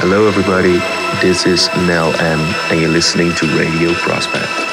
Hello, everybody. This is Nel N, and you're listening to Radio Prospect.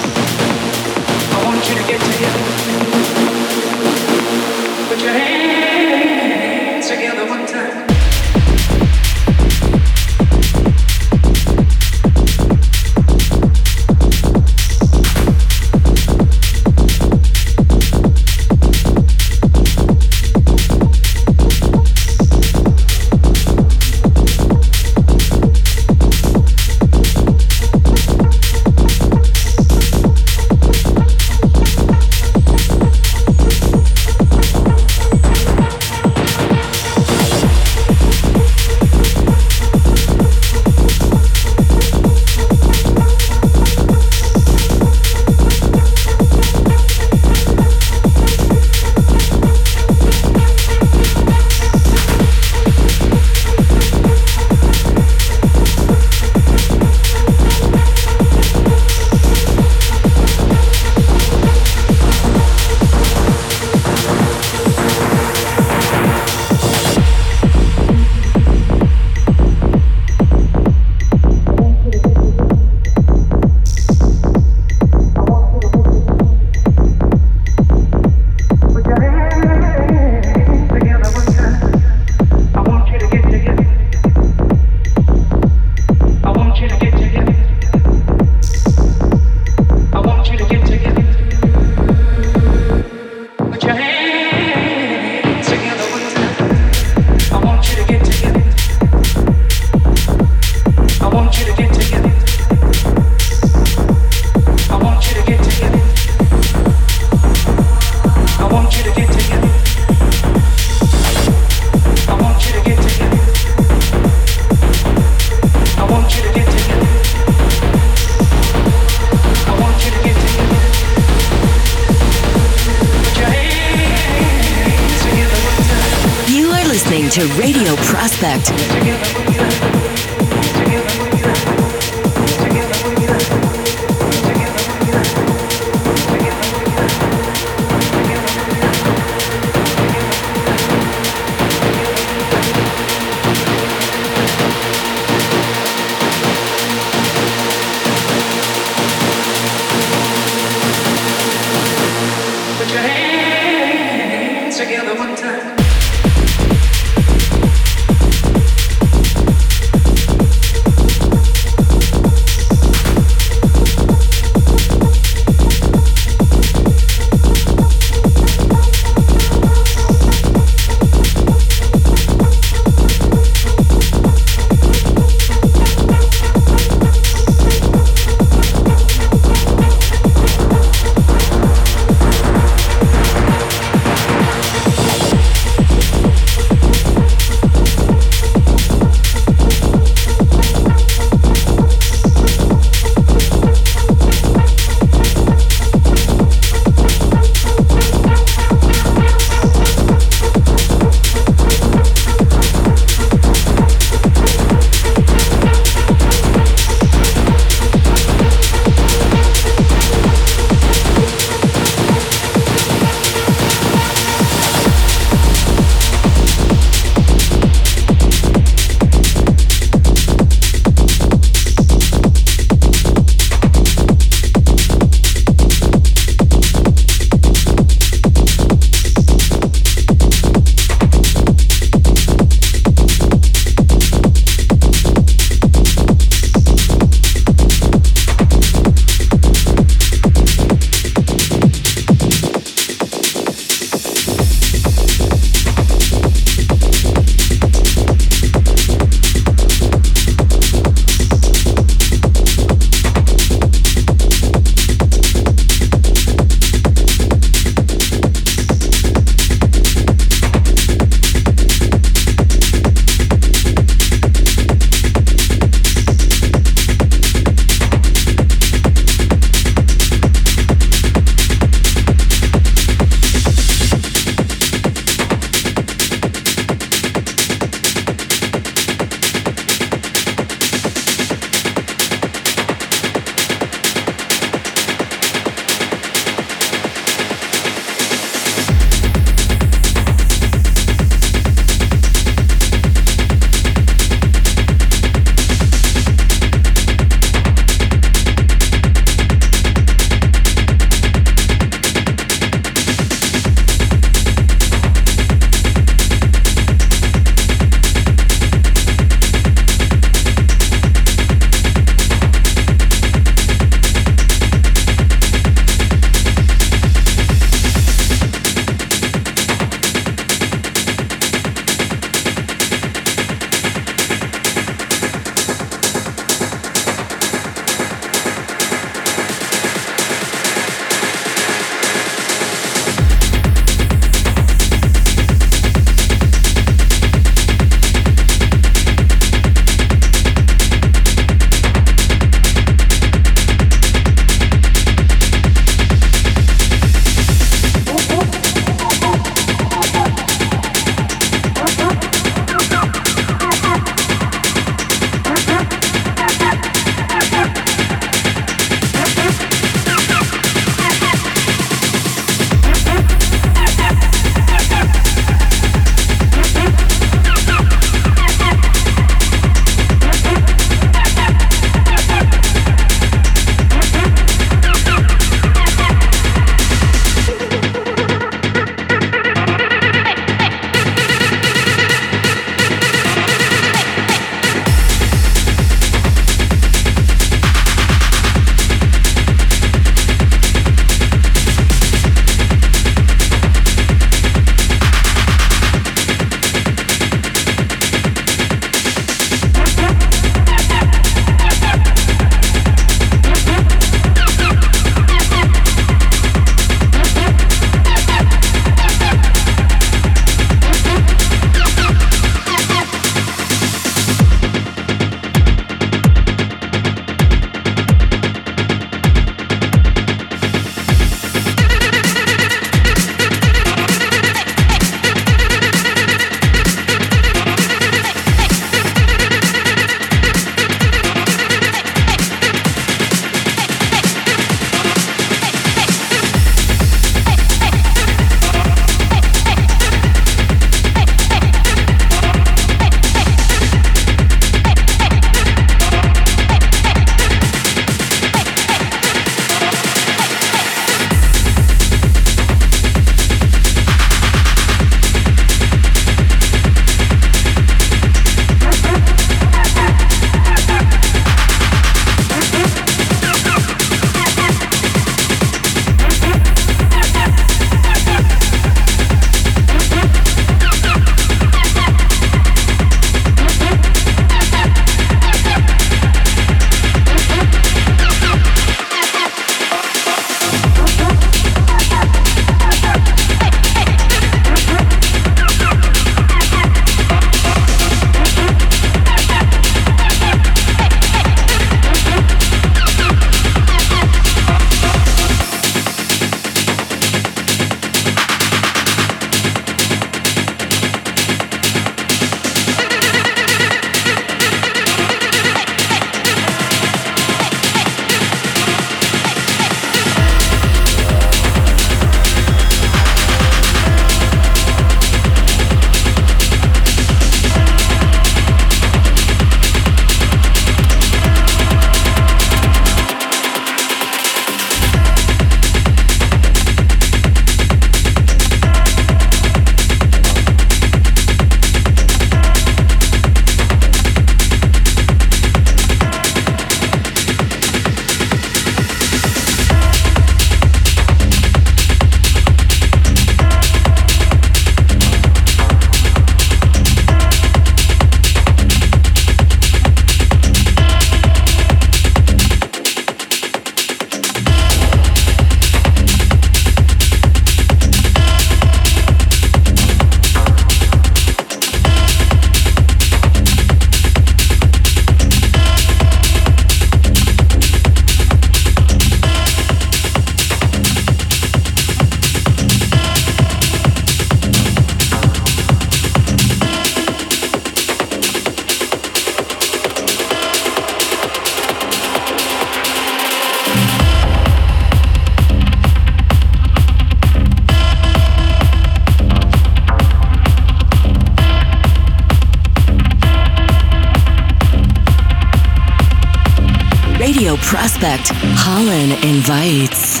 Invites.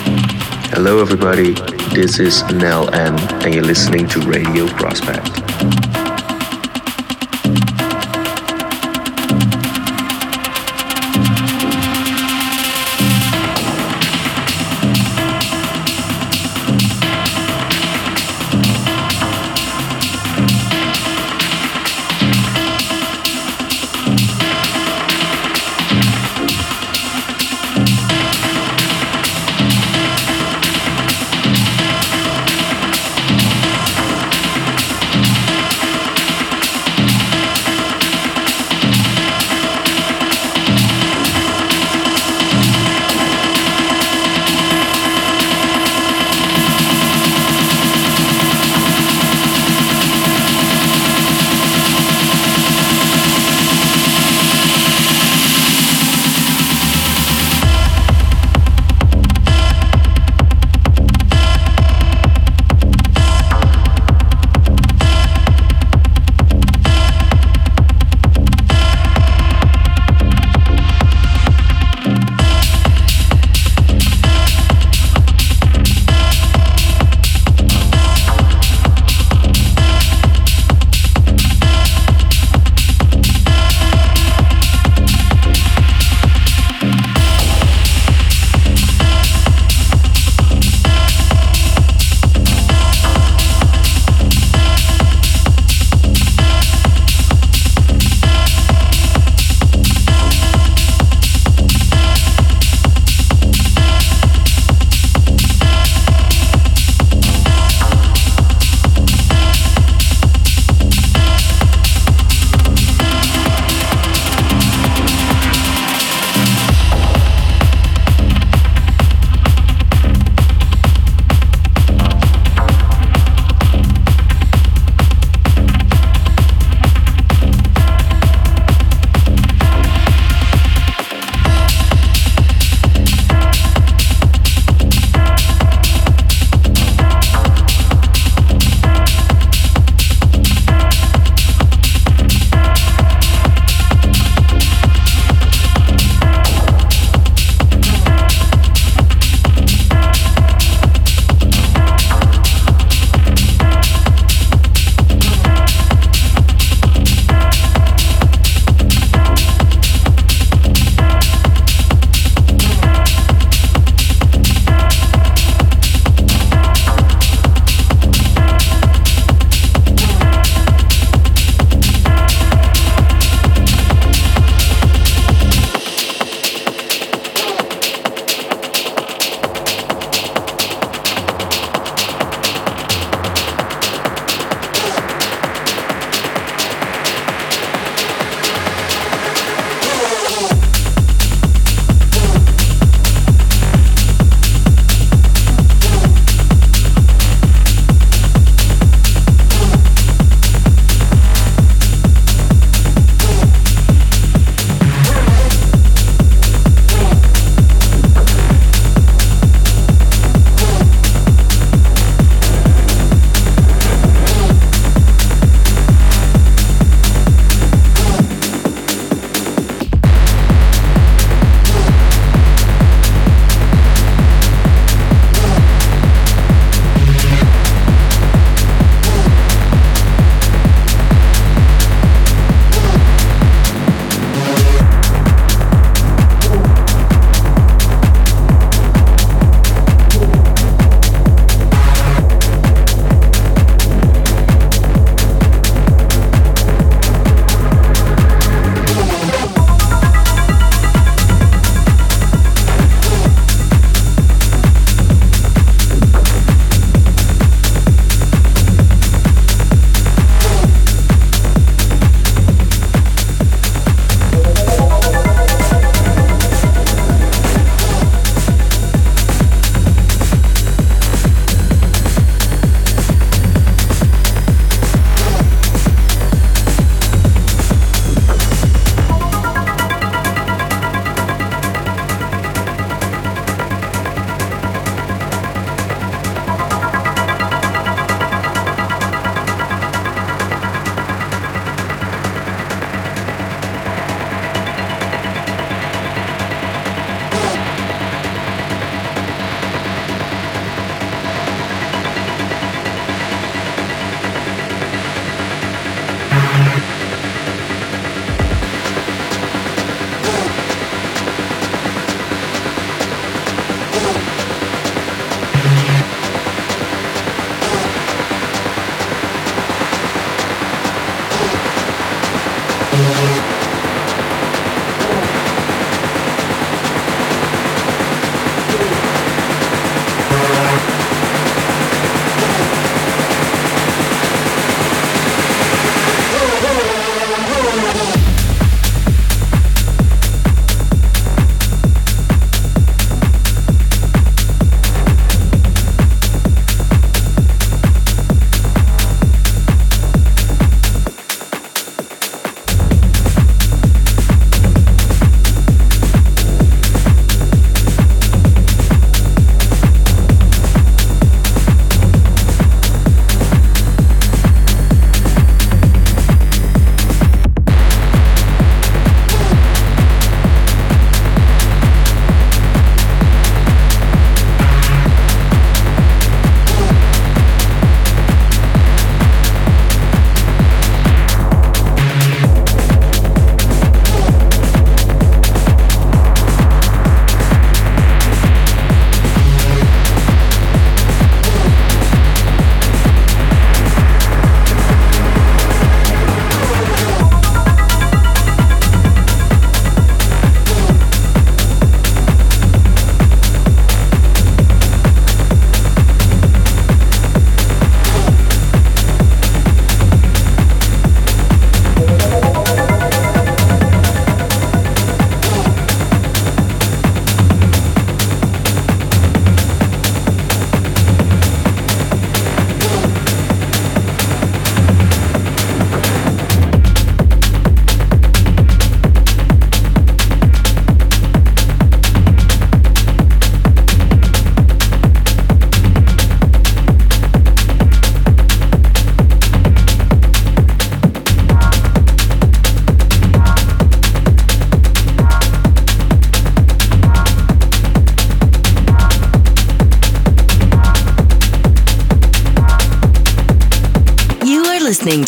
Hello, everybody. This is Nel N, and you're listening to Radio Prospect.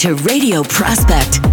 To Radio Prospect.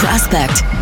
Prospect.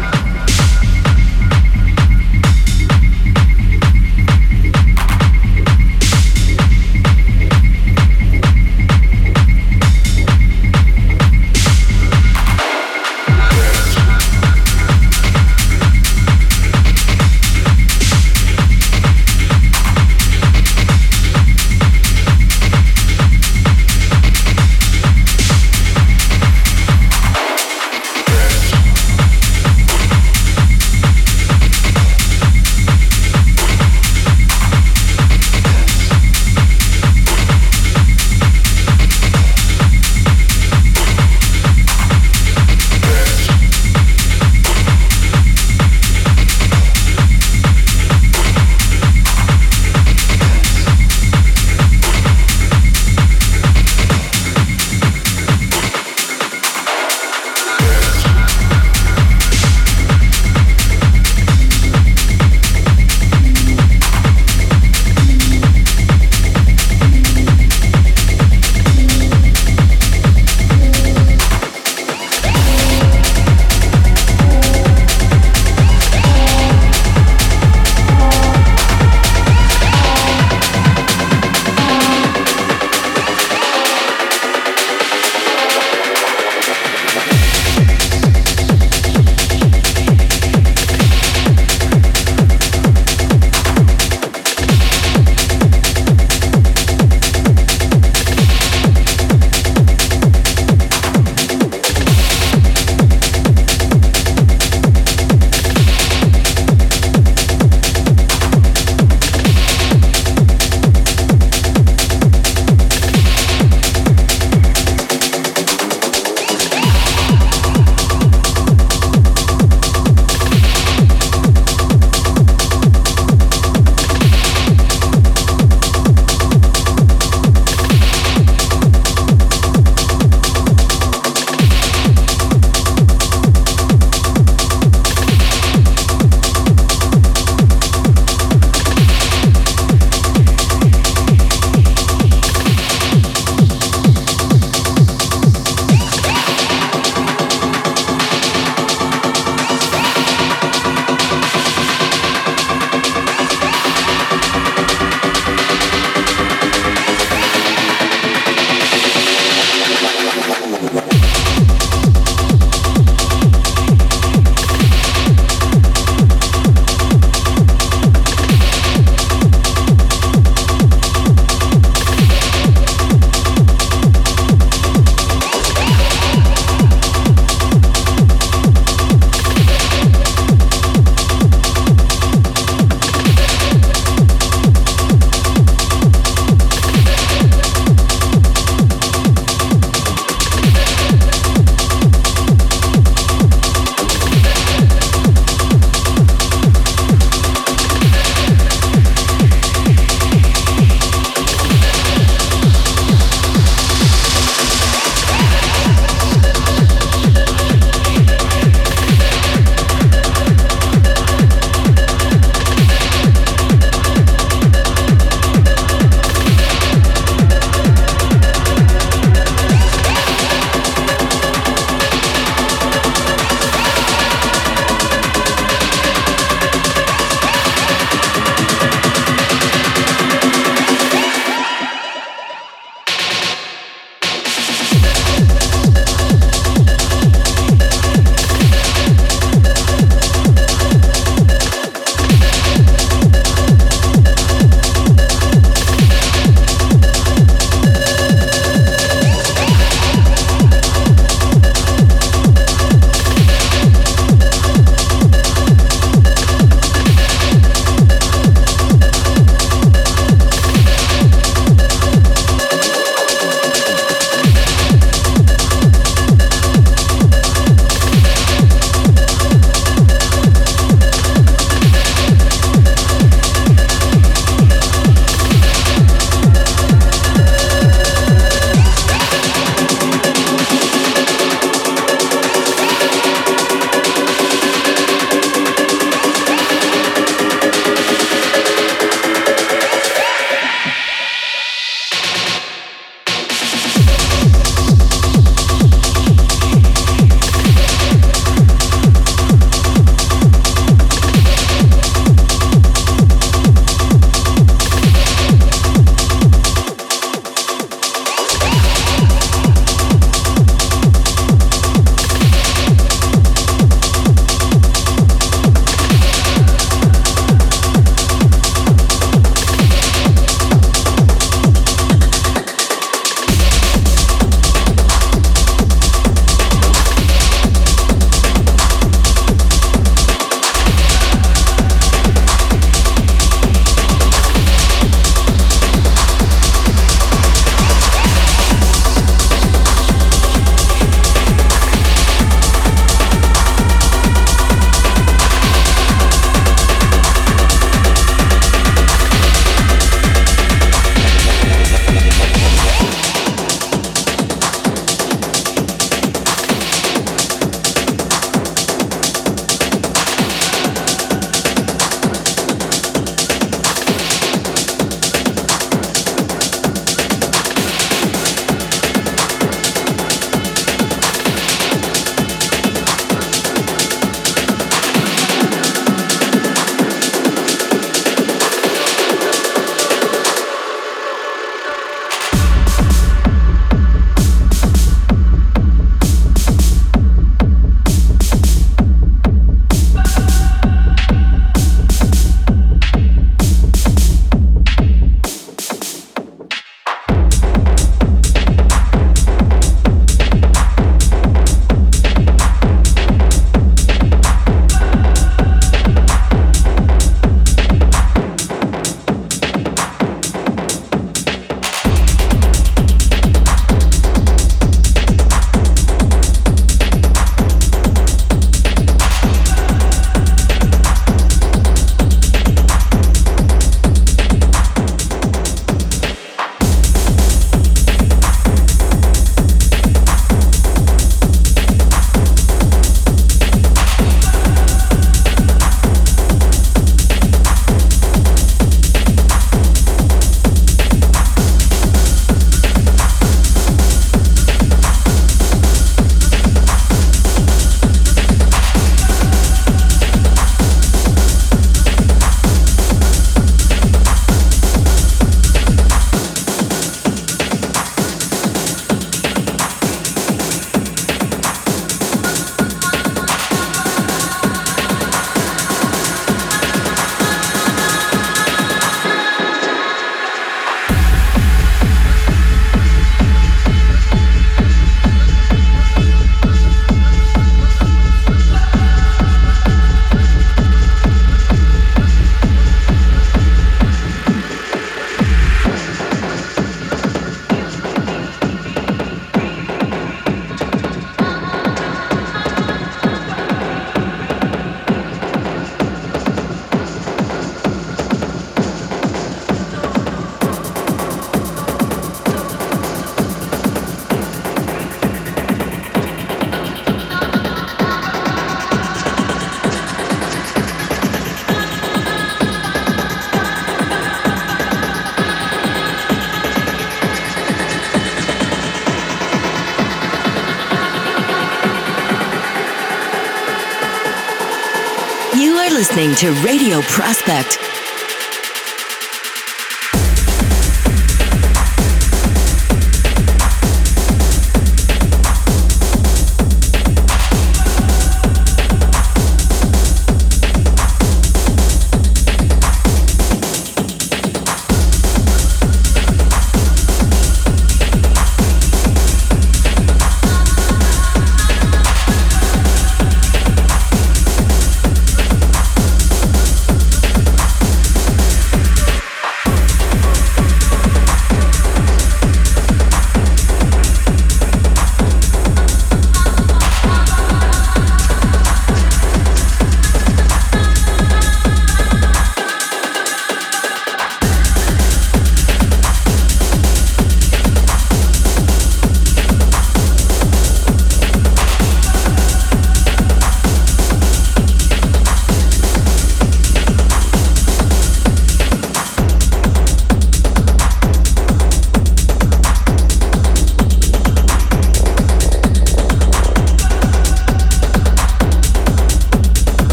To Radio Prospect